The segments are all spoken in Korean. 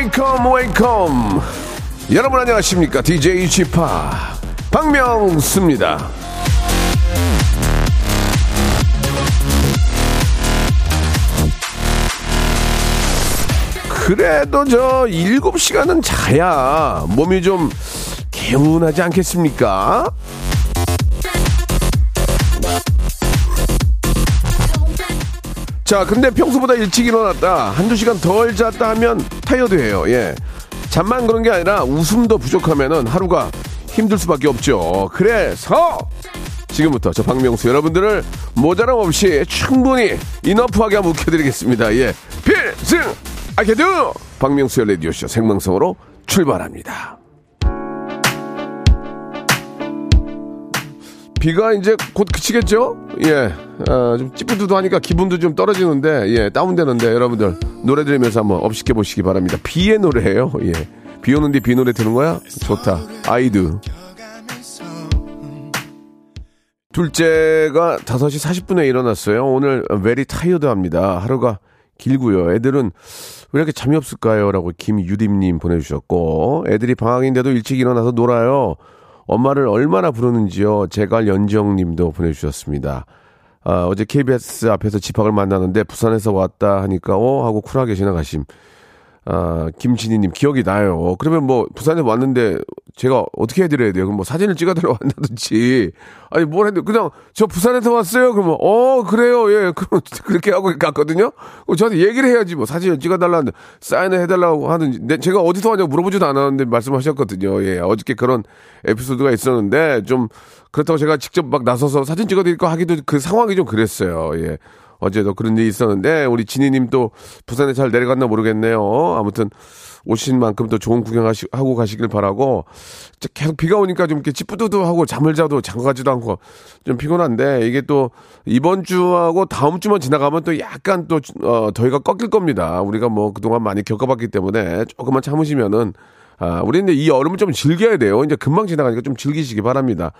Welcome, welcome. 여러분 안녕하십니까? DJ p 박명수입니다. 그래도 저 7시간은 자야 몸이 좀 개운하지 않겠습니까? 자, 근데 평소보다 일찍 일어났다. 한두 시간 덜 잤다 하면 타이어드해요. 예. 잠만 그런 게 아니라 웃음도 부족하면은 하루가 힘들 수밖에 없죠. 그래서 지금부터 저 박명수 여러분들을 모자람 없이 충분히 이너프하게 한번 웃겨드리겠습니다. 예. 필승! 아케드! 박명수의 라디오쇼 생방송으로 출발합니다. 비가 이제 곧 그치겠죠? 예. 아, 좀 찌뿌두두하니까 기분도 좀 떨어지는데, 예, 다운되는데, 여러분들, 노래 들으면서 한번 업시켜 보시기 바랍니다. 비의 노래예요 예. 비 오는데 비 노래 듣는 거야? 좋다. 아이드. 둘째가 5시 40분에 일어났어요. 오늘 very tired 합니다. 하루가 길고요. 애들은 왜 이렇게 잠이 없을까요? 라고 김유림님 보내주셨고, 애들이 방학인데도 일찍 일어나서 놀아요. 엄마를 얼마나 부르는지요. 제갈 연정님도 보내주셨습니다. 아, 어제 KBS 앞에서 집학을 만나는데 부산에서 왔다 하니까 어 하고 쿨하게 지나가심. 아, 김진희님 기억이 나요. 그러면 뭐 부산에 왔는데 제가 어떻게 해드려야 돼요? 그럼 뭐 사진을 찍어달라고 한다든지 아니 뭘 했는데 그냥 저 부산에서 왔어요. 그러면 어 그래요. 예 그럼 그렇게 하고 갔거든요. 어, 저한테 얘기를 해야지 뭐 사진을 찍어달라는데 사인을 해달라고 하든지 내, 제가 어디서 왔냐고 물어보지도 않았는데 말씀하셨거든요. 예 어저께 그런 에피소드가 있었는데 좀 그렇다고 제가 직접 막 나서서 사진 찍어드릴 거 하기도 그 상황이 좀 그랬어요. 예. 어제도 그런 일이 있었는데 우리 진희님 또 부산에 잘 내려갔나 모르겠네요. 아무튼 오신 만큼 또 좋은 구경하시 하고 가시길 바라고 계속 비가 오니까 좀 이렇게 찌뿌두두하고 잠을 자도 잠가지도 않고 좀 피곤한데 이게 또 이번 주하고 다음 주만 지나가면 또 약간 또 어, 더위가 꺾일 겁니다. 우리가 뭐 그동안 많이 겪어봤기 때문에 조금만 참으시면은 아, 우리는 이 여름을 좀 즐겨야 돼요. 이제 금방 지나가니까 좀 즐기시기 바랍니다.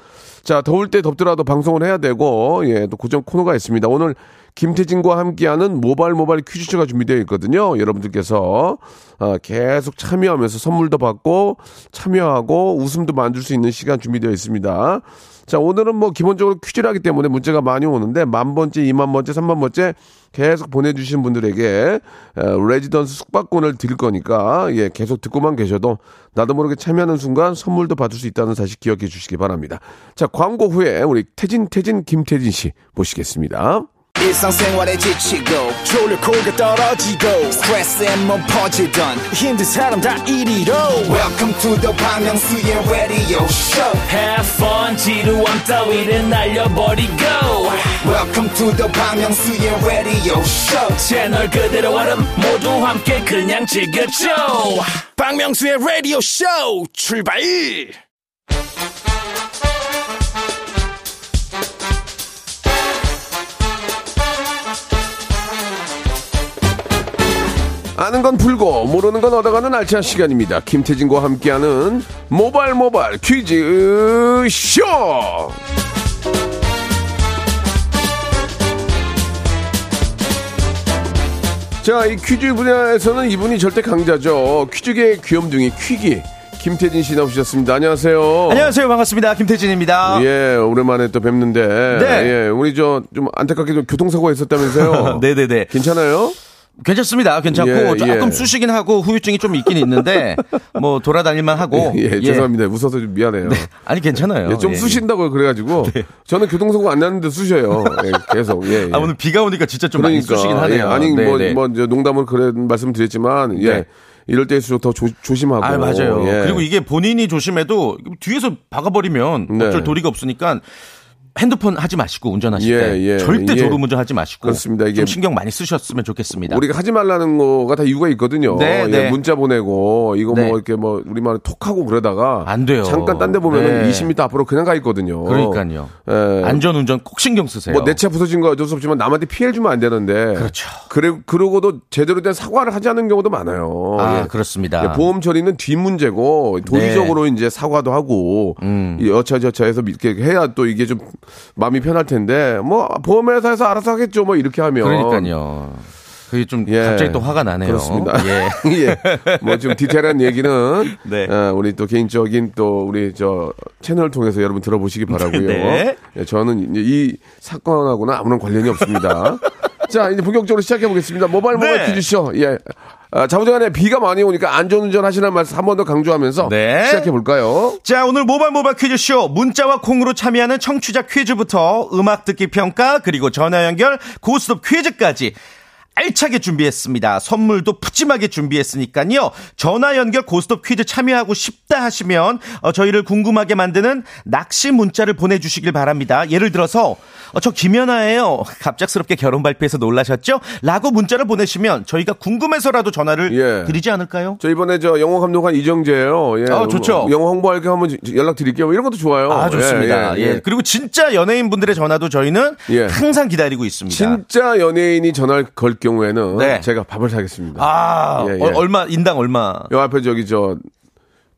자, 더울 때 덥더라도 방송을 해야 되고, 예, 또 고정 코너가 있습니다. 오늘 김태진과 함께하는 모바일 모바일 퀴즈쇼가 준비되어 있거든요. 여러분들께서 아, 계속 참여하면서 선물도 받고 참여하고 웃음도 만들 수 있는 시간 준비되어 있습니다. 자, 오늘은 뭐 기본적으로 퀴즈를 하기 때문에 문제가 많이 오는데 만 번째, 이만 번째, 삼만 번째 계속 보내주신 분들에게 레지던스 숙박권을 드릴 거니까 예, 계속 듣고만 계셔도 나도 모르게 참여하는 순간 선물도 받을 수 있다는 사실 기억해 주시기 바랍니다. 자, 광고 후에 우리 태진, 태진, 김태진 씨 모시겠습니다. 일상생활에 지치고, 졸려 코가 떨어지고, 스트레스에 몸 퍼지던, 힘든 사람 다 이리로. welcome to the Bang Myung-soo's radio show Have fun 지루함 따위를 날려버리고 welcome to the Bang Myung-soo's radio show 채널 그대로 얼음 모두 함께 그냥 즐겨줘 박명수의 라디오 쇼 출발! 아는 건 풀고 모르는 건 얻어가는 알찬 시간입니다. 김태진과 함께하는 모바일 모바일 퀴즈 쇼. 자, 이 퀴즈 분야에서는 이분이 절대 강자죠. 퀴즈계의 귀염둥이 퀴기 김태진 씨 나오셨습니다. 안녕하세요. 안녕하세요. 반갑습니다. 김태진입니다. 예, 오랜만에 또 뵙는데. 네. 예, 우리 저 좀 안타깝게도 교통사고가 있었다면서요. 네네네. 괜찮아요? 괜찮습니다. 괜찮고 예, 조금 예. 쑤시긴 하고 후유증이 좀 있긴 있는데 뭐 돌아다닐만 하고. 예, 죄송합니다. 웃어서 좀 미안해요. 아니 괜찮아요. 예, 좀 예. 네. 쑤신다고 그래가지고 저는 교통사고 안 났는데 쑤셔요. 예, 계속. 예, 예. 아 오늘 비가 오니까 진짜 좀 많이 쑤시긴 하네요. 예, 아니 네, 뭐, 네. 뭐 농담을 그래 말씀드렸지만 예. 네. 이럴 때일수록 더 조, 조심하고. 아 맞아요. 예. 그리고 이게 본인이 조심해도 뒤에서 박아버리면 네. 어쩔 도리가 없으니까 핸드폰 하지 마시고 운전하실 예, 때 예, 절대 예. 졸음 운전하지 마시고 그렇습니다. 이게 좀 신경 많이 쓰셨으면 좋겠습니다. 우리가 하지 말라는 거가 다 이유가 있거든요. 네, 예, 네. 문자 보내고 이거 네. 뭐 이렇게 뭐 우리말로 톡하고 그러다가 안 돼요. 잠깐 딴 데 보면은 네. 20m 앞으로 그냥 가 있거든요. 그러니까요. 예. 안전 운전 꼭 신경 쓰세요. 뭐 내 차 부서진 거 어쩔 수 없지만 남한테 피해를 주면 안 되는데. 그렇죠. 그래 그러고도 제대로 된 사과를 하지 않는 경우도 많아요. 아, 예. 그렇습니다. 예, 보험 처리는 뒷 문제고 도의적으로 이제 사과도 하고 음. 이 여차저차해서 이렇게 해야 또 이게 좀 마음이 편할 텐데 뭐 보험회사에서 알아서 하겠죠. 뭐 이렇게 하면 그러니까요. 그게 좀 예. 갑자기 또 화가 나네요. 그렇습니다. 예. 예. 뭐 좀 디테일한 얘기는 네. 어, 우리 또 개인적인 또 우리 저 채널을 통해서 여러분 들어보시기 바라고요. 네. 예, 저는 이 사건하고는 아무런 관련이 없습니다. 자, 이제 본격적으로 시작해 보겠습니다. 모바일 모바일 네. 퀴즈쇼. 예. 아, 자부장안에 비가 많이 오니까 안전운전 하시는 말씀 한 번 더 강조하면서 네. 시작해 볼까요? 자, 오늘 모바일 모바일 퀴즈쇼 문자와 콩으로 참여하는 청취자 퀴즈부터 음악 듣기 평가 그리고 전화 연결 고스톱 퀴즈까지 알차게 준비했습니다. 선물도 푸짐하게 준비했으니까요. 전화 연결 고스톱 퀴즈 참여하고 싶다 하시면 어, 저희를 궁금하게 만드는 낚시 문자를 보내주시길 바랍니다. 예를 들어서 어, 저 김연아예요. 갑작스럽게 결혼 발표해서 놀라셨죠? 라고 문자를 보내시면 저희가 궁금해서라도 전화를 예. 드리지 않을까요? 저 이번에 저 영어 감독한 이정재예요. 예. 어, 좋죠. 영어 홍보할 겸 한번 연락 드릴게요. 이런 것도 좋아요. 아, 좋습니다. 예, 예, 예, 예. 그리고 진짜 연예인 분들의 전화도 저희는 예. 항상 기다리고 있습니다. 진짜 연예인이 전화를 걸 경우 에는 네. 제가 밥을 사겠습니다. 아, 예, 예. 어, 얼마, 인당 얼마. 요 앞에 저기 저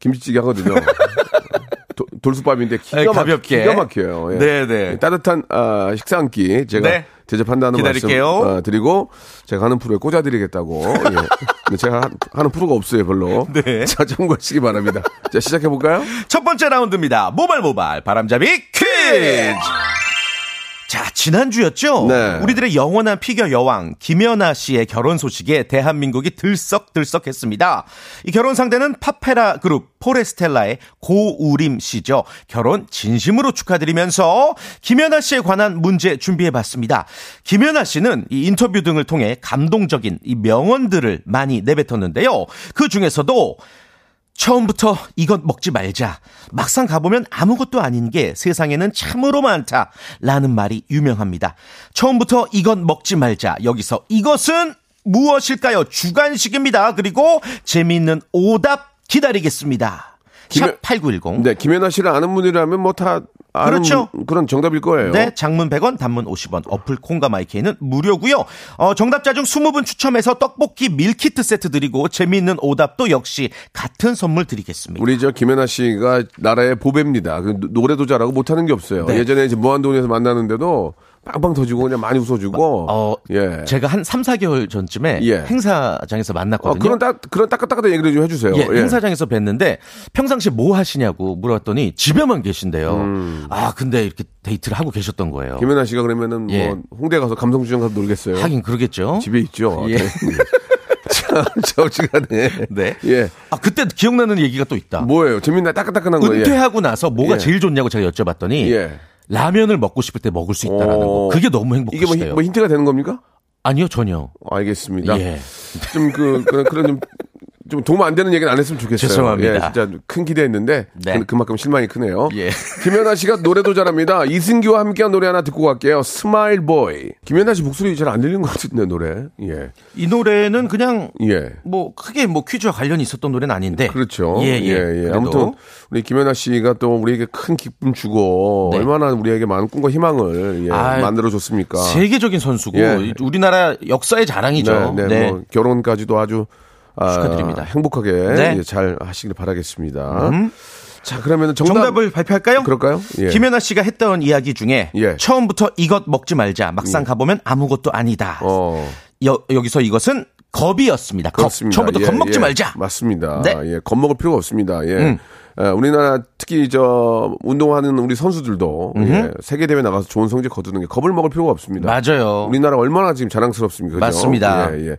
김치찌개 하거든요. 도- 돌솥밥인데 기가, 네, 막, 가볍게. 기가 막혀요. 예. 네, 네. 따뜻한 아, 식사 한 끼 제가 네. 대접한다는 기다릴게요. 말씀 어, 드리고 제가 하는 프로에 꽂아드리겠다고. 예. 제가 하- 하는 프로가 없어요 별로. 네. 자 참고하시기 바랍니다. 자 시작해 볼까요? 첫 번째 라운드입니다. 모발 모발 바람잡이 퀴즈. 자, 지난주였죠? 네. 우리들의 영원한 피겨 여왕, 김연아 씨의 결혼 소식에 대한민국이 들썩들썩했습니다. 이 결혼 상대는 파페라 그룹 포레스텔라의 고우림 씨죠. 결혼 진심으로 축하드리면서 김연아 씨에 관한 문제 준비해 봤습니다. 김연아 씨는 이 인터뷰 등을 통해 감동적인 이 명언들을 많이 내뱉었는데요. 그 중에서도 처음부터 이것 먹지 말자. 막상 가보면 아무것도 아닌 게 세상에는 참으로 많다. 라는 말이 유명합니다. 처음부터 이것 먹지 말자. 여기서 이것은 무엇일까요? 주간식입니다. 그리고 재미있는 오답 기다리겠습니다. 김연- 샵8910. 네 김연아 씨를 아는 분이라면 뭐 다 그렇죠. 그런 정답일 거예요. 네, 장문 100원, 단문 50원, 어플 콩과 마이케이는 무료고요. 어, 정답자 중 20분 추첨해서 떡볶이 밀키트 세트 드리고 재미있는 오답도 역시 같은 선물 드리겠습니다. 우리 저 김연아 씨가 나라의 보배입니다. 그 노- 노래도 잘하고 못하는 게 없어요. 네. 예전에 이제 무한도전에서 만나는데도 빵빵 터지고 그냥 많이 웃어주고. 어, 예. 제가 한 3, 4개월 전쯤에 예. 행사장에서 어, 만났거든요. 그런 딱 그런 따끈따끈한 얘기를 좀 해주세요. 예, 예. 행사장에서 뵀는데 평상시 뭐 하시냐고 물어봤더니 집에만 계신대요. 음. 아, 근데 이렇게 데이트를 하고 계셨던 거예요. 김연아 씨가 그러면은 예. 뭐 홍대 가서 감성주점 가서 놀겠어요. 하긴 그러겠죠. 집에 있죠. 예. 저 시간에 네. 예. 아, 그때 기억나는 얘기가 또 있다. 뭐예요? 재밌나 따끈따끈한 거. 예. 은퇴하고 나서 뭐가 예. 제일 좋냐고 제가 여쭤봤더니 예. 라면을 먹고 싶을 때 먹을 수 있다라는 어. 거. 그게 너무 이게 뭐, 뭐 힌트가 되는 겁니까? 아니요, 전혀. 알겠습니다. 예. 좀 그, 그런, 그런 좀, 좀 도움 안 되는 얘기는 안 했으면 좋겠어요. 죄송합니다. 예, 진짜 큰 기대했는데. 네. 그- 그만큼 실망이 크네요. 예. 김연아 씨가 노래도 잘합니다. 이승기와 함께한 노래 하나 듣고 갈게요. Smile Boy. 김연아 씨 목소리 잘 안 들리는 것 같은데, 노래. 예. 이 노래는 그냥 예. 뭐 크게 뭐 퀴즈와 관련이 있었던 노래는 아닌데. 그렇죠. 예, 예. 그래도 아무튼 우리 김연아 씨가 또 우리에게 큰 기쁨 주고 네. 얼마나 우리에게 많은 꿈과 희망을 예, 아유, 만들어 줬습니까? 세계적인 선수고 예. 우리나라 역사의 자랑이죠. 네, 네, 뭐 결혼까지도 아주 아, 축하드립니다. 행복하게 네. 음. 예, 잘 하시길 바라겠습니다. 자, 그러면 정답 정답 을 발표할까요? 그럴까요? 예. 김연아 씨가 했던 이야기 중에 예. 처음부터 이것 먹지 말자. 막상 가보면 아무것도 아니다. 어, 여, 여기서 이것은 겁이었습니다. 겁. 처음부터 예, 겁 먹지 예. 말자. 맞습니다. 네. 예, 겁먹을 필요가 없습니다. 예. 음. 에, 우리나라 특히 저 운동하는 우리 선수들도 예, 세계 대회 나가서 좋은 성적 거두는 게 겁을 먹을 필요가 없습니다. 맞아요. 우리나라 얼마나 지금 자랑스럽습니까? 그죠? 맞습니다. 예, 예.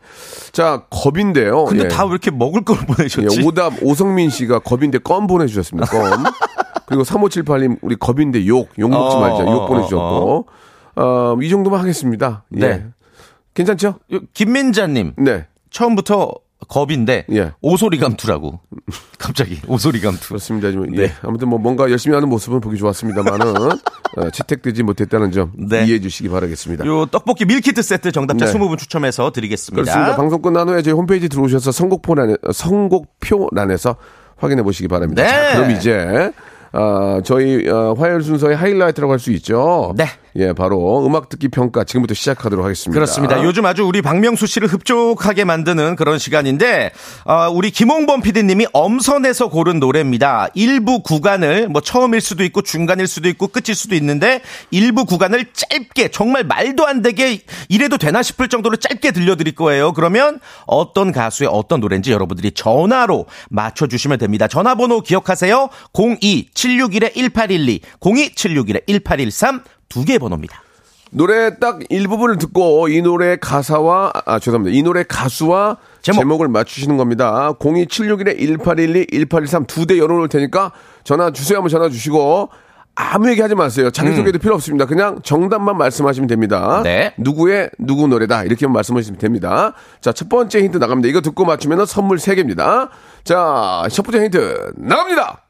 자, 겁인데요. 근데 예. 다왜 이렇게 먹을 걸 보내셨지? 예, 오답 오성민 씨가 겁인데 껌 보내주셨습니다. 껌. 그리고 3578님 우리 겁인데 욕, 욕 먹지 어, 말자. 욕 어, 보내주셨고. 어, 이 정도만 하겠습니다. 예. 네. 괜찮죠? 요- 김민자님 네. 처음부터 겁인데 예. 오소리 감투라고 갑자기 오소리 감투. 그렇습니다. 좀, 네. 예. 아무튼 뭐 뭔가 열심히 하는 모습은 보기 좋았습니다만은 어, 채택되지 못했다는 점 네. 이해해 주시기 바라겠습니다. 요 떡볶이 밀키트 세트 정답자 네. 20분 추첨해서 드리겠습니다. 그렇습니다. 방송 끝난 후에 저희 홈페이지 들어오셔서 선곡표 란에, 선곡표 란에서 확인해 보시기 바랍니다. 네. 자, 그럼 이제 아, 저희 어, 화요일 순서의 하이라이트라고 할 수 있죠. 네. 예, 바로 음악 듣기 평가 지금부터 시작하도록 하겠습니다. 그렇습니다. 요즘 아주 우리 박명수 씨를 흡족하게 만드는 그런 시간인데, 어, 우리 김홍범 PD님이 엄선해서 고른 노래입니다. 일부 구간을 뭐 처음일 수도 있고 중간일 수도 있고 끝일 수도 있는데 일부 구간을 짧게 정말 말도 안 되게 이래도 되나 싶을 정도로 짧게 들려드릴 거예요. 그러면 어떤 가수의 어떤 노래인지 여러분들이 전화로 맞춰주시면 됩니다. 전화번호 기억하세요. 02-761-1812, 02-761-1813 두 개의 번호입니다. 노래 딱 일부분을 듣고 이 노래 가사와 아 죄송합니다. 이 노래 가수와 제목. 을 맞추시는 겁니다. 02761-1812-1813 두 대 열어놓을 테니까 전화 주세요 한번 전화 주시고 아무 얘기 하지 마세요. 자기소개도 필요 없습니다. 그냥 정답만 말씀하시면 됩니다. 네. 누구의 누구 노래다 이렇게만 말씀하시면 됩니다. 자, 첫 번째 힌트 나갑니다. 이거 듣고 맞추면 선물 3개입니다. 자, 첫 번째 힌트 나갑니다.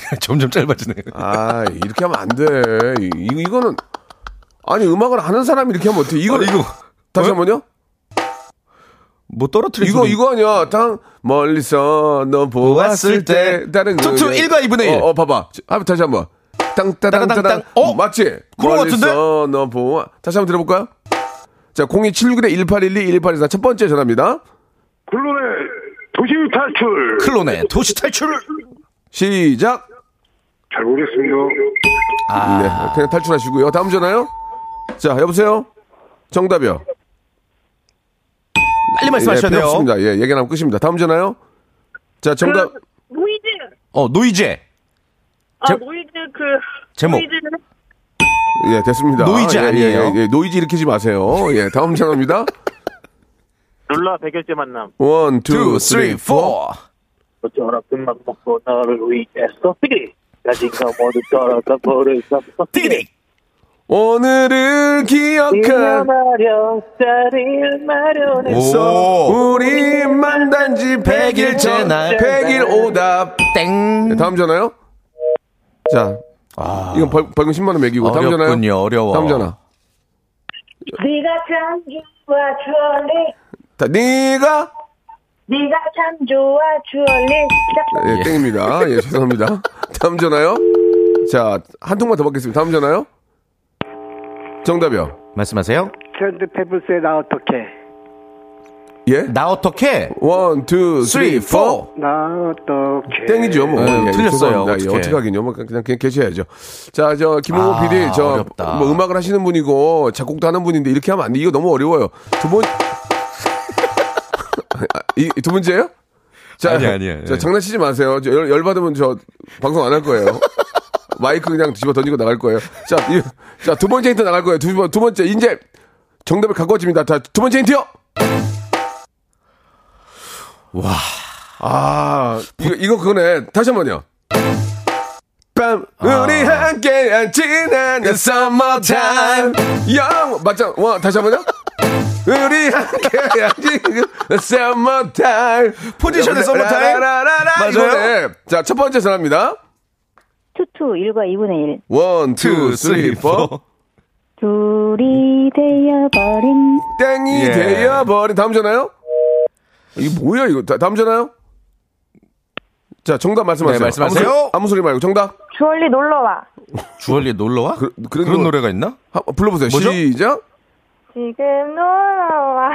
점점 짧아지네요. 아, 이렇게 하면 안 돼. 이, 이- 이거는 아니 음악을 아는 사람이 이렇게 하면 어떻게? 이거 어, 이거. 다시 어? 한번요. 뭐 떨어뜨린 이거 소리. 이거 아니야. 당 멀리서 너 보았을 보았을 때 때. 다른 투투 노래. 일과 이분의 일. 어, 어 봐봐. 아, 다시 한번. 땅따당따당. 어? 맞지? 그런 것 같은데? 너 보아. 다시 한번 들어볼까요? 자, 0276에 1812 1824 첫 번째 전화입니다. 클론의 도시 탈출. 클론의 도시 탈출. 시작. 잘 모르겠습니다. 아. 네, 그냥 탈출하시고요. 다음 전화요. 자, 여보세요. 정답이요. 빨리 예, 말씀하셔야 필요 돼요. 없습니다. 예, 얘기하면 끝입니다. 다음 전화요. 자, 정답. 그, 노이즈. 어, 노이제. 아, 제- 노이즈 그. 제목. 노이즈. 예, 됐습니다. 노이즈 예, 예, 아니에요? 예, 예, 노이즈 일으키지 마세요. 예, 다음 전화입니다. 룰라 백일째 만남. one, two, 2, 3, 쓰리, 4. four. 어쩌라 끝만 먹고 너를 위해서 띠기. 가진 거 모두 떨어져 버렸어. 띠리. 오늘을 기억한 마련 자리를 마련했어. 오. 우리 만난 지 100일째 날. 100일 오답. 땡. 네, 다음 전화요. 자, 이건 벌, 벌금 10만 원 매기고 다음 전화요. 어려워. 다음 전화. 네가 참 좋아, 주얼리. 자, 네가 네가 참 좋아, 주얼리. 예, 땡입니다. 예, 죄송합니다. 다음 전화요. 자, 한 통만 더 받겠습니다. 다음 전화요. 정답이요. 말씀하세요. 샌드 페블즈의 나 어떡해. 예? 나 어떻게? one, two, 3, three, 4. four. 나 어떡해. 땡이죠, 뭐. 네, 틀렸어요. 죄송합니다. 어떡해. 예, 어떻게 하긴요. 뭐, 그냥, 그냥 계셔야죠. 자, 저, 김홍호 아, PD, 저, 어렵다. 뭐, 음악을 하시는 분이고, 작곡도 하는 분인데, 이렇게 하면 안 돼. 이거 너무 어려워요. 두 번, 아, 이, 두 번째요? 자, 아니, 아니에요. 자, 예. 장난치지 마세요. 저 열, 열받으면 저, 방송 안 할 거예요. 마이크 그냥 집어 던지고 나갈 거예요. 자, 이, 자, 두 번째 힌트 나갈 거예요. 두, 번, 두 번째, 이제, 정답을 가까워집니다. 자, 두 번째 힌트요! 와. 아, 이거, 이거 그거네. 다시 한 번요. 밤, 우리 함께 지난 the summertime. 영, 맞죠? 와, 다시 한 번요. 우리 함께 the summertime. 포지션의? 라라라라. 맞아요? 자, 첫 번째 사람입니다. 투투 1과 2분의 1. one, two, three, four. 둘이 되어버린. 땡이 예. 되어버린. 다음 전화요? 이게 뭐야, 이거. 다, 다음 전화요? 자, 정답 말씀하세요. 네, 말씀하세요. 아무, 소리, 아무 소리 말고 정답. 주얼리 놀러와. 주얼리 놀러와? 그, 그런, 그런 거- 노래가 있나? 하- 불러보세요. 뭐죠? 시작. 지금 놀러와.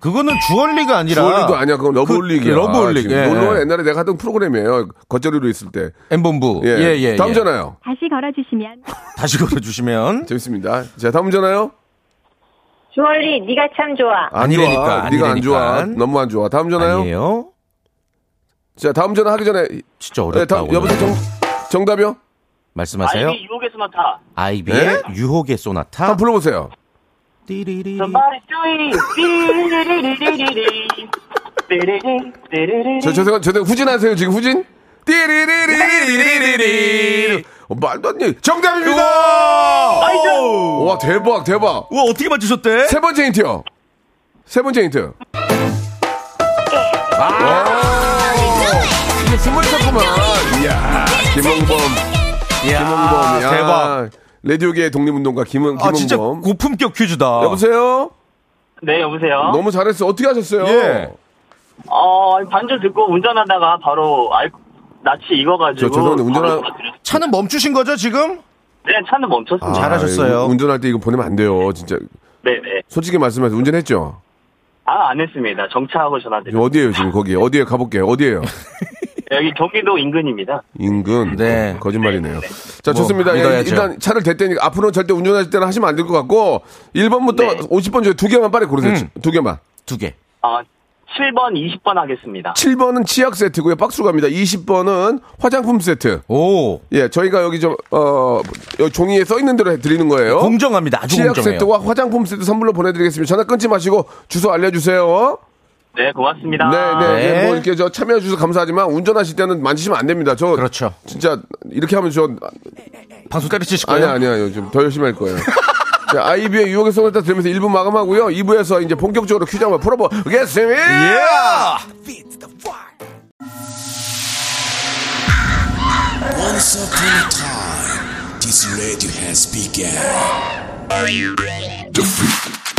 그거는 주얼리가 아니라 주얼리도 아니야. 그건 그- 러브홀릭이야. 그 러브홀릭, 예. 놀러 옛날에 내가 하던 프로그램이에요. 겉절이로 있을 때. 엠본부. 예. 예, 예. 다음 예. 전화요. 다시 걸어주시면. 다시 걸어주시면. 재밌습니다. 자, 다음 전화요. 주얼리, 네가 참 좋아. 안 아니라니까. 네가 안. 좋아. 너무 안 좋아. 다음 전화요. 아니에요. 자, 다음 전화 하기 전에. 진짜 네, 어렵다. 다음, 오늘. 여보세요. 정, 정답이요? 말씀하세요. 아이비 유혹의 소나타. 아이비의 네? 유혹의 소나타. 한번 불러보세요. 띠리리리. Somebody do. 띠리리. 저, 저, 저, 저, 후진하세요. 지금 후진? 띠리리리리리리리. 어, 말도 안 돼. 정답입니다! 와, 대박, 대박. 우와, 어떻게 맞추셨대? 세 번째 힌트요. 세 번째 힌트. 아, 이게 숨어 있었구만. 이야, 김홍범. 김홍범. 야, 대박. 라디오계의 독립운동가 김은, 아, 진짜 김홍범. 고품격 퀴즈다. 여보세요? 네, 여보세요? 너무 잘했어. 어떻게 하셨어요? 예. 어, 반주 듣고 운전하다가 바로 알, 낯이 익어가지고. 저 죄송한데 운전하- 차는 멈추신 거죠, 지금? 네, 차는 멈췄습니다. 잘하셨어요. 이거 운전할 때 이거 보내면 안 돼요. 진짜. 네네. 솔직히 말씀해서 운전했죠? 아, 안 했습니다. 정차하고 전화드렸어요. 어디에요, 지금 거기? 어디에 가볼게요. 어디에요? 여기 경기도 인근입니다. 인근. 네. 어, 거짓말이네요. 자, 뭐, 좋습니다. 예, 믿어야죠. 일단 차를 댈 때니까 앞으로는 절대 운전하실 때는 하시면 안 될 것 같고 1번부터 네. 50번 중에 두 개만 빨리 고르세요. 음. 두 개만. 두 개. 아, 7번, 20번 하겠습니다. 7번은 치약 세트고요. 박스로 갑니다. 20번은 화장품 세트. 오. 예, 저희가 여기 좀, 어, 여기 종이에 써 있는 대로 드리는 거예요. 공정합니다. 아주 치약 공정해요. 세트와 화장품 세트 선물로 보내드리겠습니다. 전화 끊지 마시고 주소 알려주세요. 네, 고맙습니다. 네, 네. 네. 예, 뭐 이렇게 저 참여해 주셔서 감사하지만 운전하실 때는 만지시면 안 됩니다. 저 그렇죠. 진짜 이렇게 하면 저 방송 때려치실 거예요? 아니야 아니야 좀더 열심히 할 거예요. 자, 아이비의 유혹의 손을 다 들으면서 1부 마감하고요. 2부에서 이제 본격적으로 퀴즈 한번 풀어보겠습니다. 예! Once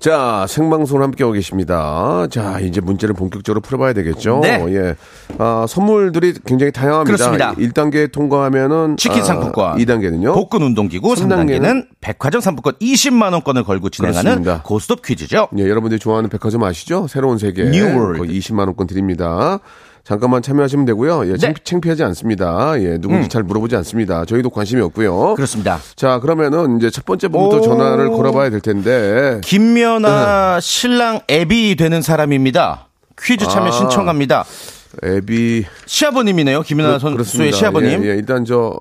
자, 생방송을 함께하고 계십니다. 자, 이제 문제를 본격적으로 풀어봐야 되겠죠. 네. 예. 아, 선물들이 굉장히 다양합니다. 그렇습니다. 1단계 통과하면은 치킨 아, 상품권. 2단계는요? 복근 운동기구. 3단계는 3단계는 백화점 상품권 20만원권을 걸고 진행하는 그렇습니다. 고스톱 퀴즈죠. 예, 여러분들이 좋아하는 백화점 아시죠? 새로운 세계. New World. 거의 20만 원권 드립니다. 잠깐만 참여하시면 되고요. 예, 창, 네. 창피 하지 않습니다. 예, 누군지 잘 물어보지 않습니다. 저희도 관심이 없고요. 그렇습니다. 자, 그러면은 이제 첫 번째 분부터 오. 전화를 걸어봐야 될 텐데. 김연아 신랑 애비 되는 사람입니다. 퀴즈 참여 아. 신청합니다. 애비 시아버님이네요. 김연아 선수의 시아버님. 예, 예, 일단 저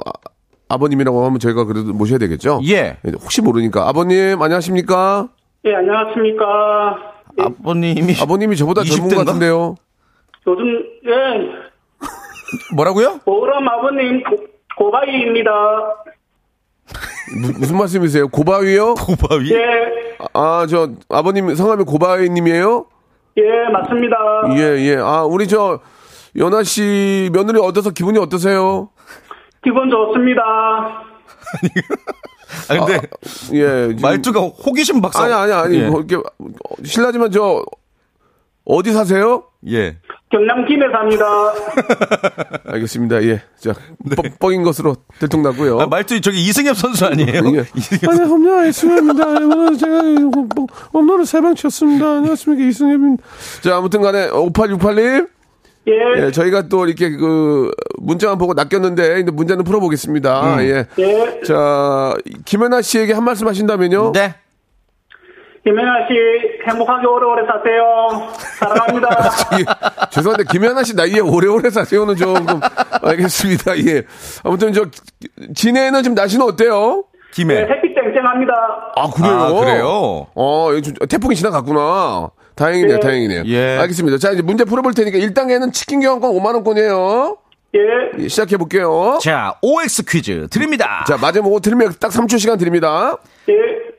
아, 버님이라고 하면 저희가 그래도 모셔야 되겠죠? 예. 혹시 모르니까 아버님 안녕하십니까? 예, 안녕하십니까. 예, 아버님이 아버님이 저보다 젊은 20대 것 인가? 같은데요. 요즘, 예, 뭐라고요? 보람 아버님 고, 고바이입니다. 무, 무슨 말씀이세요? 고바위요? 고바위. 예, 아, 저 아버님 성함이 고바위님이에요? 예, 맞습니다. 예, 예. 아, 우리 저 연아 씨 며느리 어떠서 기분이 어떠세요? 기분 좋습니다. 아, 근데 예. 지금- 말투가 호기심 박사. 아니 아니 아니 예. 뭐 이렇게 실례지만 저 어디 사세요? 예. 경남 김해 삽니다. 알겠습니다. 예. 자, 뻑, 뻑인 것으로 들통나고요. 네. 아, 말투 저기 이승엽 선수 아니에요? 예. 이승엽 아니, 험냐, 이승엽입니다. 오늘 제가 뭐, 홈런을 세 방 쳤습니다. 안녕하십니까, 이승엽입니다. 자, 아무튼 간에, 5868님. 예, 예, 저희가 또 이렇게 그, 문자만 보고 낚였는데, 이제 문제는 풀어보겠습니다. 예. 예. 자, 김연아 씨에게 한 말씀 하신다면요? 네. 김연아 씨, 행복하게 오래오래 사세요. 사랑합니다. 예, 죄송한데, 김연아 씨 나이에 오래오래 사세요는 조금, 알겠습니다. 예. 아무튼 저, 진해는 지금 날씨는 어때요? 예, 김해. 햇빛 쨍쨍합니다. 아, 그래요? 아, 그래요? 어, 태풍이 지나갔구나. 다행이네요, 예. 다행이네요. 예. 알겠습니다. 자, 이제 문제 풀어볼 테니까 1단계는 치킨 교환권 5만 원권이에요. 예, 시작해 볼게요. 자, OX 퀴즈 드립니다. 자, 마지막 들으면 딱 3초 시간 드립니다. 예,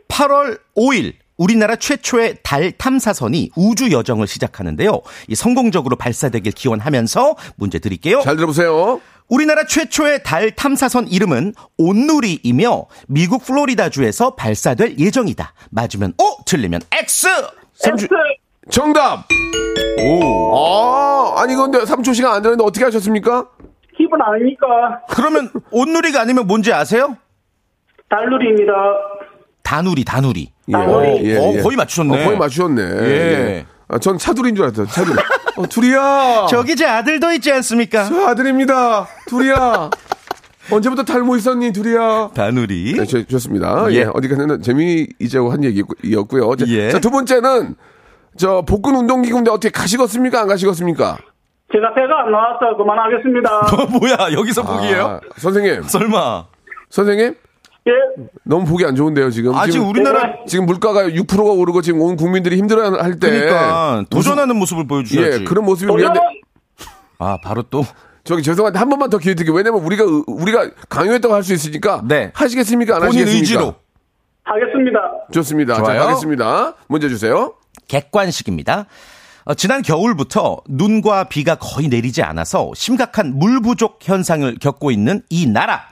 8월 5일 우리나라 최초의 달 탐사선이 우주 여정을 시작하는데요. 이 성공적으로 발사되길 기원하면서 문제 드릴게요. 잘 들어보세요. 우리나라 최초의 달 탐사선 이름은 온누리이며 미국 플로리다주에서 발사될 예정이다. 맞으면 O, 틀리면 X. X, 정답! 오. 아, 아니, 근데 3초 시간 안 되는데 어떻게 하셨습니까? 기분 아닙니까? 그러면 온누리가 아니면 뭔지 아세요? 달누리입니다. 다누리, 다누리. 예, 나머지. 어, 거의 맞추셨네. 어, 거의 맞추셨네. 예. 아, 전 차둘인 줄 알았어요. 차둘. 어, 둘이야. 저기 제 아들도 있지 않습니까? 저 아들입니다. 둘이야. 언제부터 닮고 있었니, 둘이야. 다누리. 네, 좋- 좋습니다. 예. 예. 어디 가는 재미있자고 한 얘기였고요. 자, 예. 자, 두 번째는 저 복근 운동기구인데 어떻게 가시겠습니까? 안 가시겠습니까? 제가 배가 안 나와서 그만하겠습니다. 뭐야, 여기서 보기예요? 아, 선생님, 설마. 선생님 예, 너무 보기 안 좋은데요 지금. 아직 지금, 우리나라 지금 물가가 6%가 오르고 지금 온 국민들이 힘들어할 때. 그러니까 도전하는 모습을 보여주셔야지. 예, 그런 모습이 우리한테 도전! 아, 바로 또. 저기 죄송한데 한 번만 더 기회 드릴게요. 왜냐면 우리가 우리가 강요했다고 할 수 있으니까 네. 하시겠습니까? 안 본인 하시겠습니까? 의지로. 하겠습니다. 좋습니다. 자, 좋아요. 가겠습니다. 문제 주세요. 객관식입니다. 어, 지난 겨울부터 눈과 비가 거의 내리지 않아서 심각한 물 부족 현상을 겪고 있는 이 나라.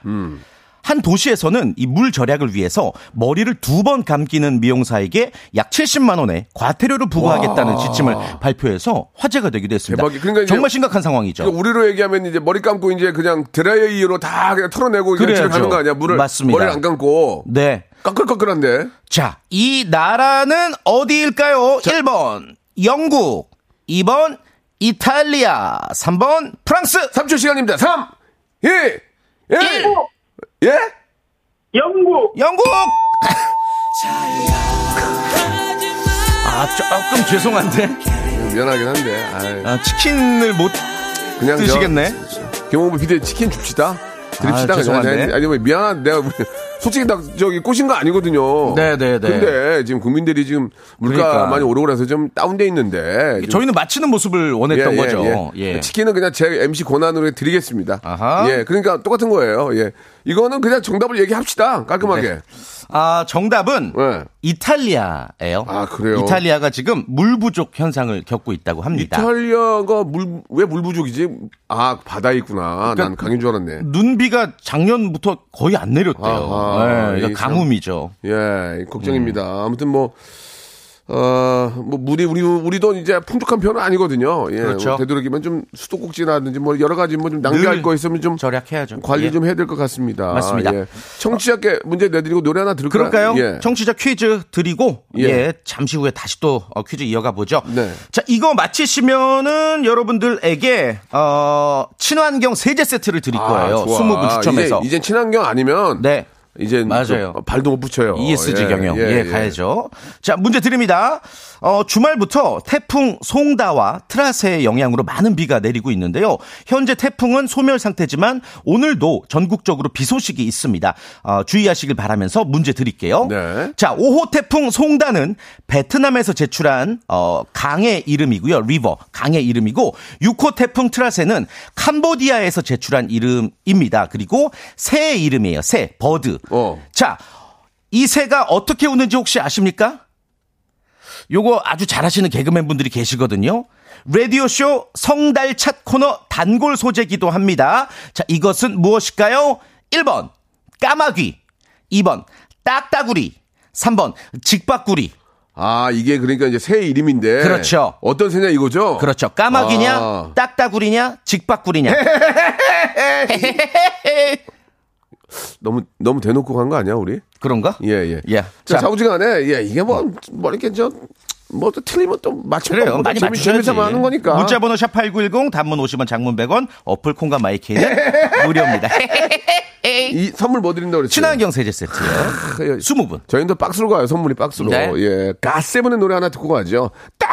한 도시에서는 이 물 절약을 위해서 머리를 두 번 감기는 미용사에게 약 70만 원의 과태료를 부과하겠다는 지침을 발표해서 화제가 되기도 했습니다. 대박이- 그러니까 정말 심각한 상황이죠. 그러니까 우리로 얘기하면 이제 머리 감고 이제 그냥 드라이어로 다 그냥 털어내고 그냥 집에. 가는 거 아니야? 물을 맞습니다. 머리를 안 감고 네. 까끌까끌한데. 자, 이 나라는 어디일까요? 1번 영국, 2번 이탈리아, 3번 프랑스. 3초 시간입니다. 3, 2, 1. 예? 영국. 영국! 아, 조금 죄송한데. 미안하긴 한데. 아이, 아, 치킨을 못 그냥 저 드시겠네. 경호부 비대 치킨 줍시다. 드립시다. 아. 죄송한데. 아니, 뭐 미안한 내가 솔직히 나 저기 꼬신 거 아니거든요. 네, 네, 네. 근데 지금 국민들이 지금 물가 그러니까. 많이 오르고 그래서 좀 다운돼 있는데. 좀 저희는 맞히는 모습을 원했던 예, 예, 거죠. 예. 예. 치킨은 그냥 제 MC 권한으로 드리겠습니다. 아하. 예, 그러니까 똑같은 거예요. 예. 이거는 그냥 정답을 얘기합시다. 깔끔하게. 네. 아, 정답은 네. 이탈리아예요. 아, 그래요? 이탈리아가 지금 물 부족 현상을 겪고 있다고 합니다. 이탈리아가 물, 왜 물 부족이지? 아, 바다에 있구나. 그러니까 난 강인 줄 알았네. 눈비가 작년부터 거의 안 내렸대요. 아하, 네, 이 이거 가뭄이죠. 예, 걱정입니다. 음. 아무튼 뭐, 어, 뭐, 물이, 우리, 우리도 이제 풍족한 편은 아니거든요. 예. 그렇죠. 되도록이면 좀 수도꼭지라든지 뭐 여러 가지 뭐 좀 낭비할 늘거 있으면 좀 절약해야죠. 관리 예. 좀 해야 될 것 같습니다. 맞습니다. 예. 청취자께 문제 내드리고 노래 하나 들을까요? 그럴까요? 예. 청취자 퀴즈 드리고 예. 예. 잠시 후에 다시 또 어, 퀴즈 이어가 보죠. 네. 자 이거 마치시면은 여러분들에게 어, 친환경 세제 세트를 드릴 거예요. 아, 좋아. 20분 추첨해서. 이제, 이제 친환경 아니면 네. 이제 맞아요. 좀 발도 못 붙여요. ESG 예, 경영. 예, 예, 가야죠. 자, 문제 드립니다. 어, 주말부터 태풍 송다와 트라세의 영향으로 많은 비가 내리고 있는데요. 현재 태풍은 소멸 상태지만 오늘도 전국적으로 비 소식이 있습니다. 어, 주의하시길 바라면서 문제 드릴게요. 네. 자, 5호 태풍 송다는 베트남에서 제출한 어, 강의 이름이고요. river 강의 이름이고 6호 태풍 트라세는 캄보디아에서 제출한 이름입니다. 그리고 새의 이름이에요. 새, 버드. 어. 자, 이 새가 어떻게 우는지 혹시 아십니까? 요거 아주 잘하시는 개그맨 분들이 계시거든요. 라디오쇼 성달찻 코너 단골 소재기도 합니다. 자, 이것은 무엇일까요? 1번, 까마귀. 2번, 딱따구리. 3번, 직박구리. 아, 이게 그러니까 이제 새 이름인데. 그렇죠. 어떤 새냐 이거죠? 그렇죠. 까마귀냐, 아. 딱따구리냐, 직박구리냐. 너무, 너무 대놓고 간 거 아니야, 우리? 그런가? 예, 예. 예. 자, 자, 자우지간에, 예, 이게 뭐, 뭐 이렇게 저, 뭐또 틀리면 또 맞춰. 그래요. 뭐 많이 재미. 재미삼아 하는 거니까. 문자번호 샵 8910 단문 50원 장문 100원 어플 콩과 마이케이는 무료입니다. 이 선물 뭐 드린다고 그랬어요? 친환경 세제 세트요. 예. 20분. 저희도 박스로 가요, 선물이 박스로. 네. 예. 가세븐의 노래 하나 듣고 가죠. 딱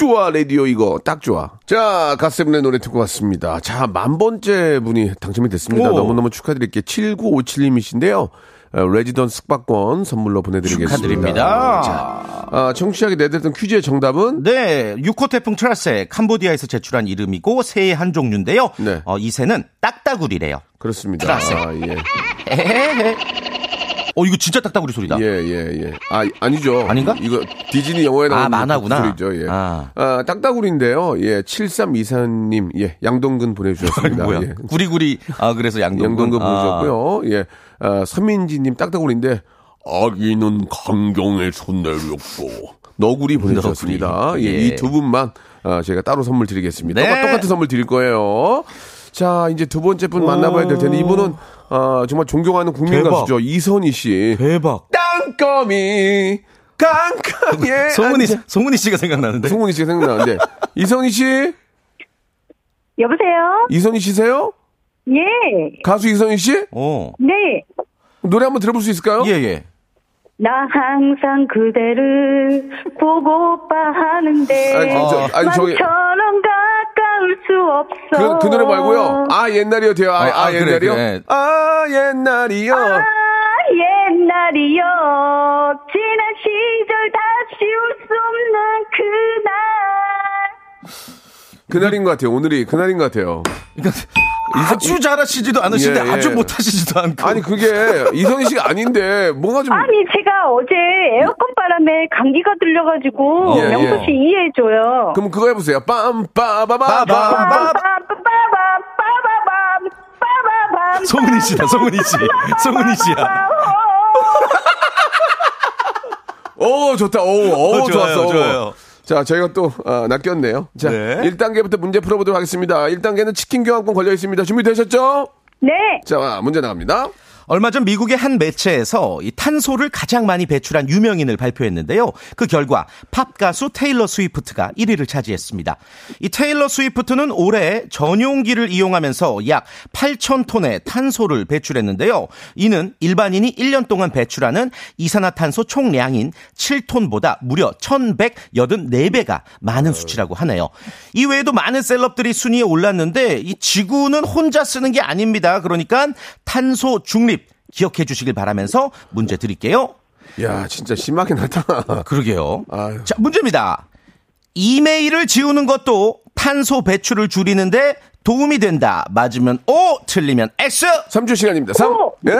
좋아, 라디오 이거. 딱 좋아. 자, 갓세븐의 노래 듣고 왔습니다. 자, 만 번째 분이 당첨이 됐습니다. 오. 너무너무 축하드릴게요. 7957님이신데요. 어, 레지던스 숙박권 선물로 보내드리겠습니다. 축하드립니다. 자, 아, 청취자에게 내드렸던 퀴즈의 정답은? 네, 6호 태풍 트라세 캄보디아에서 제출한 이름이고 새의 한 종류인데요. 네. 어, 이 새는 딱따구리래요. 그렇습니다. 트라세. 아, 예. 어, 이거 진짜 딱따구리 소리다. 예, 예, 예. 아, 아니죠. 아닌가? 이거 디즈니 영화에 나오는 아, 만화구나. 소리죠. 예. 아. 아, 딱따구리인데요. 예, 7324님, 예, 양동근 보내 주셨습니다. 뭐야? 예. 구리구리. 아, 그래서 양동근. 양동근 아. 보내주셨고요. 예, 아, 서민지 님 딱따구리인데, 아기는 강경에 손 내렸고, 너구리 보내주셨습니다. 너구리. 예, 예. 이두 분만, 아, 제가 따로 선물 드리겠습니다. 네. 똑같, 똑같은 선물 드릴 거예요. 자, 이제 두 번째 분 만나봐야 될 텐데, 이분은, 아, 정말 존경하는 국민 대박. 가수죠. 이선희 씨. 대박. 땅거미 깜깜해 송은이, 앉아- 송은이 씨가 생각나는데. 송은이 씨가 생각나는데 이선희 씨 여보세요? 이선희 씨세요? 예. 가수 이선희 씨 어. 네. 노래 한번 들어볼 수 있을까요? 예, 예. 나 항상 그대를 보고파 하는데 아니, 저- 아니, 저기- 만처럼 가 까울 수 없어. 그, 그 노래 말고요. 아 옛날이요 돼요. 아, 아, 아, 아, 그래, 옛날이요. 그래. 아 옛날이요. 아, 옛날이요. 지난 시절 다시 올수 없는 그날. 그날인 것 같아요. 오늘이 그날인 것 같아요. 그러니까 아주 잘하시지도 않으신데 예, 예. 아주 못하시지도 않고. 아니 그게 이선희 씨가 아닌데 뭔가 좀 아니 제가 어제 에어컨 바람에 감기가 들려가지고 예, 명수 예. 씨 이해해줘요. 그럼 그거 해보세요. 빰빠바바바 빠밤. 빠바밤 빠바밤 빠바밤 송은이 씨다, 송은이 씨. 송은이 씨야. 오 좋다. 오, 오 어, 좋았어. 좋아요. 자 저희가 또 아, 낚였네요. 자 네. 1단계부터 문제 풀어보도록 하겠습니다. 1단계는 치킨 교환권 걸려 있습니다. 준비되셨죠? 네. 자 문제 나갑니다. 얼마 전 미국의 한 매체에서 이 탄소를 가장 많이 배출한 유명인을 발표했는데요. 그 결과 팝 가수 테일러 스위프트가 1위를 차지했습니다. 이 테일러 스위프트는 올해 전용기를 이용하면서 약 8천 톤의 탄소를 배출했는데요. 이는 일반인이 1년 동안 배출하는 이산화탄소 총량인 7톤보다 무려 1,184배가 많은 수치라고 하네요. 이 외에도 많은 셀럽들이 순위에 올랐는데 이 지구는 혼자 쓰는 게 아닙니다. 그러니까 탄소 중립 기억해 주시길 바라면서 문제 드릴게요. 야 진짜 심하게 나타나. 그러게요. 아유. 자, 문제입니다. 이메일을 지우는 것도 탄소 배출을 줄이는데 도움이 된다. 맞으면 O, 틀리면 X. 3주 시간입니다. 3. 오. 예?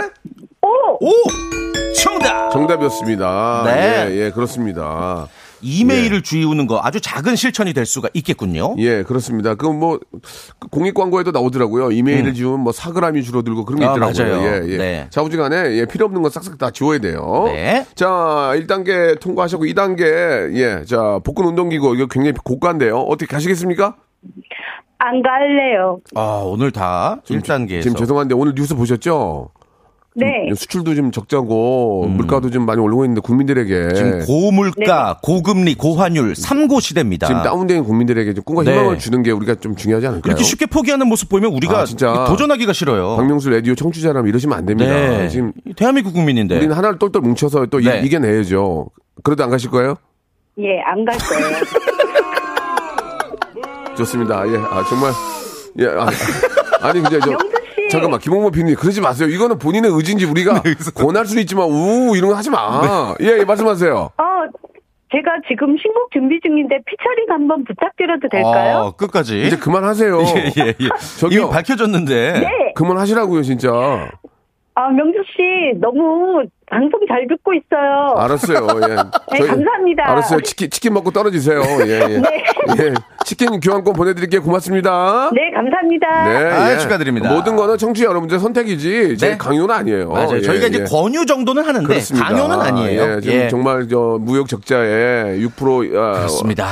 오. O. 정답. 정답이었습니다. 네. 예, 예, 그렇습니다. 이메일을 지우는 거 아주 작은 실천이 될 수가 있겠군요. 예, 그렇습니다. 그 뭐 공익 광고에도 나오더라고요. 이메일을 지우면 뭐 4g이 줄어들고 그런 게 아, 있더라고요. 맞아요. 예, 예. 네. 자부지간에 예, 필요 없는 거 싹싹 다 지워야 돼요. 네. 자, 1단계 통과하셨고 2단계 예, 자 복근 운동기구 이거 굉장히 고가인데요. 어떻게 가시겠습니까? 안 갈래요. 아, 오늘 다 1단계에서 지금 죄송한데 오늘 뉴스 보셨죠? 네. 수출도 좀 적자고 물가도 좀 많이 오르고 있는데 국민들에게 음. 지금 고물가, 고금리, 고환율 3고 시대입니다. 지금 다운된 국민들에게 좀 꿈과 네. 희망을 주는 게 우리가 좀 중요하지 않을까요? 이렇게 쉽게 포기하는 모습 보이면 우리가 아, 진짜. 도전하기가 싫어요. 박명수 라디오 청취자라면 이러시면 안 됩니다. 네. 지금 대한민국 국민인데. 우리는 하나를 똘똘 뭉쳐서 또 이- 네. 이겨내야죠. 그래도 안 가실 거예요? 예, 안 갈 거예요. 좋습니다. 예, 아, 정말. 예, 아, 니 근데 저. 잠깐만, 김홍모 PD님, 그러지 마세요. 이거는 본인의 의지인지 우리가 네, 권할 수 있지만, 우, 이런 거 하지 마. 예, 예, 말씀하세요. 어, 제가 지금 신곡 준비 중인데 피처링 한번 부탁드려도 될까요? 어, 끝까지. 이제 그만하세요. 예, 예, 예. 저기요. 이미 밝혀졌는데. 네. 그만하시라고요, 진짜. 아, 명수 씨 너무 방송 잘 듣고 있어요. 알았어요. 예. 네, 감사합니다. 알았어요. 치킨, 치킨 먹고 떨어지세요. 예, 예. 네. 예. 치킨 교환권 보내드릴게요. 고맙습니다. 네, 감사합니다. 네, 아, 예. 축하드립니다. 모든 거는 청취자 여러분들 선택이지 제 네. 강요는 아니에요. 맞아요. 예, 저희가 이제 예. 권유 정도는 하는데 그렇습니다. 강요는 아니에요. 예, 지금 예. 정말 저 무역 적자에 6% 아, 그렇습니다.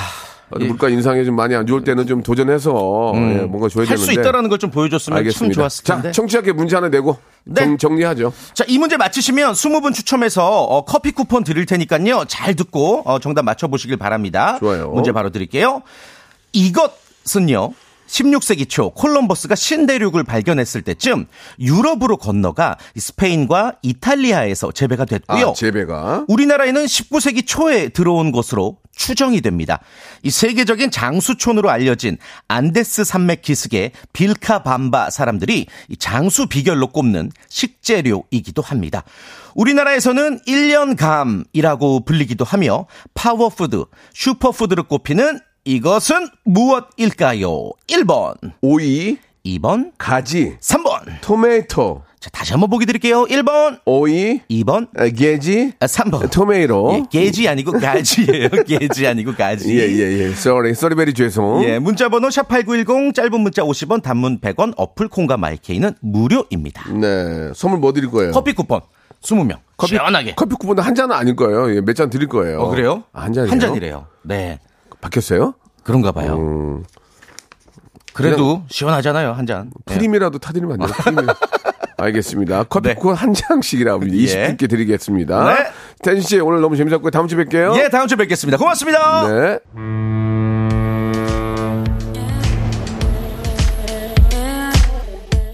어, 물가 인상이 좀 많이 안 좋을 때는 좀 도전해서 예, 뭔가 줘야 음. 할 되는데. 수 있다라는 걸 좀 보여줬으면 참 알겠습니다. 좋았을 텐데. 자, 청취자께 문제 하나 내고 네. 정, 정리하죠. 자, 이 문제 맞히시면 20분 추첨해서 어, 커피 쿠폰 드릴 테니까요. 잘 듣고 어, 정답 맞춰 보시길 바랍니다. 좋아요. 문제 바로 드릴게요. 이것은요. 16세기 초 콜럼버스가 신대륙을 발견했을 때쯤 유럽으로 건너가 이 스페인과 이탈리아에서 재배가 됐고요. 아, 재배가. 우리나라에는 19세기 초에 들어온 것으로 추정이 됩니다. 이 세계적인 장수촌으로 알려진 안데스 산맥 기슭의 빌카밤바 사람들이 이 장수 비결로 꼽는 식재료이기도 합니다. 우리나라에서는 1년감이라고 불리기도 하며 파워푸드, 슈퍼푸드로 꼽히는 이것은 무엇일까요? 1번, 오이, 2번, 가지, 3번. 토마토, 자, 다시 한번 보기 드릴게요. 1번, 오이, 2번, 아, 게지, 아, 3번. tomato. 예, 게지 아니고 가지예요. 게지 아니고 가지. 예, 예, 예. sorry, sorry, very 죄송. 예, 문자번호 샵8910 짧은 문자 50원 단문 100원 어플 콩과 마이케이는 무료입니다. 네. 선물 뭐 드릴 거예요? 커피 쿠폰 20명 시원하게. 커피 쿠폰은 한 잔은 아닐 거예요. 예, 몇 잔 드릴 거예요. 어, 그래요? 아, 한 잔이요? 한 잔이래요. 네. 바뀌었어요? 그런가 봐요. 음. 그래도 시원하잖아요, 한 잔. 예. 프림이라도 타드리면 안 돼요? 프림이. 알겠습니다. 커피 네. 한 장씩이라고 예. 20분께 드리겠습니다. 네. 텐씨 오늘 너무 재밌었고요. 다음 주에 뵐게요. 예, 다음 주에 뵙겠습니다. 고맙습니다. 네.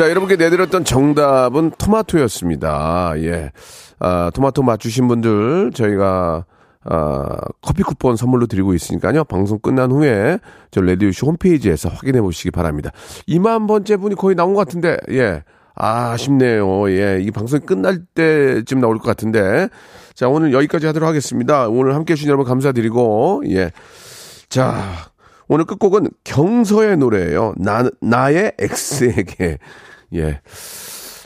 자, 여러분께 내드렸던 정답은 토마토였습니다. 예. 아, 토마토 맞추신 분들 저희가 아, 커피 쿠폰 선물로 드리고 있으니까요. 방송 끝난 후에 저 레디오쇼 홈페이지에서 확인해 보시기 바랍니다. 2만 번째 분이 거의 나온 것 같은데, 예. 아, 아쉽네요. 예. 이 방송이 끝날 때쯤 나올 것 같은데. 자, 오늘 여기까지 하도록 하겠습니다. 오늘 함께 해주신 여러분 감사드리고, 예. 자, 오늘 끝곡은 경서의 노래예요. 나, 나의 X에게. 예.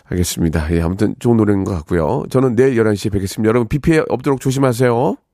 알겠습니다. 예, 아무튼 좋은 노래인 것 같고요. 저는 내일 11시에 뵙겠습니다. 여러분, 비 피해 없도록 조심하세요.